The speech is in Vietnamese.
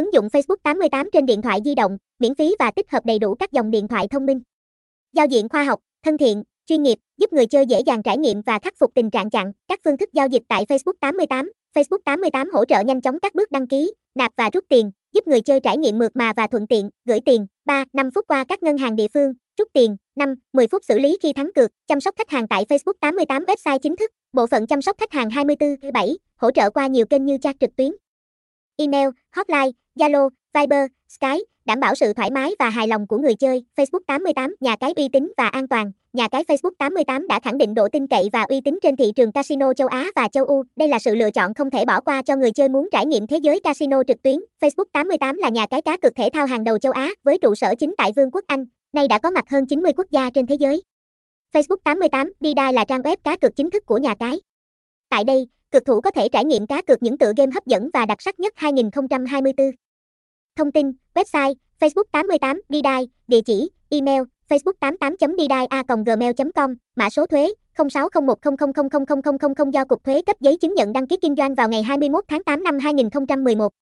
Ứng dụng Facebook 88 trên điện thoại di động, miễn phí và tích hợp đầy đủ các dòng điện thoại thông minh. Giao diện khoa học, thân thiện, chuyên nghiệp, giúp người chơi dễ dàng trải nghiệm và khắc phục tình trạng chặn. Các phương thức giao dịch tại Facebook 88. Facebook 88 hỗ trợ nhanh chóng các bước đăng ký, nạp và rút tiền, giúp người chơi trải nghiệm mượt mà và thuận tiện, gửi tiền 3, 5 phút qua các ngân hàng địa phương, rút tiền 5, 10 phút xử lý khi thắng cược, chăm sóc khách hàng tại Facebook 88 website chính thức, bộ phận chăm sóc khách hàng 24/7, hỗ trợ qua nhiều kênh như chat trực tuyến, email, hotline, Zalo, Viber, Skype, đảm bảo sự thoải mái và hài lòng của người chơi. Facebook 88, nhà cái uy tín và an toàn. Nhà cái Facebook 88 đã khẳng định độ tin cậy và uy tín trên thị trường casino châu Á và châu Âu. Đây là sự lựa chọn không thể bỏ qua cho người chơi muốn trải nghiệm thế giới casino trực tuyến. Facebook 88 là nhà cái cá cược thể thao hàng đầu châu Á với trụ sở chính tại Vương quốc Anh, nay đã có mặt hơn 90 quốc gia trên thế giới. Facebook 88 Didai là trang web cá cược chính thức của nhà cái. Tại đây, cực thủ có thể trải nghiệm cá cược những tựa game hấp dẫn và đặc sắc nhất 2024. Thông tin, website, Facebook 88 Didai, địa chỉ, email, facebook 88.didai a.gmail.com, mã số thuế 060100000000 do Cục Thuế cấp giấy chứng nhận đăng ký kinh doanh vào ngày 21 tháng 8 năm 2011.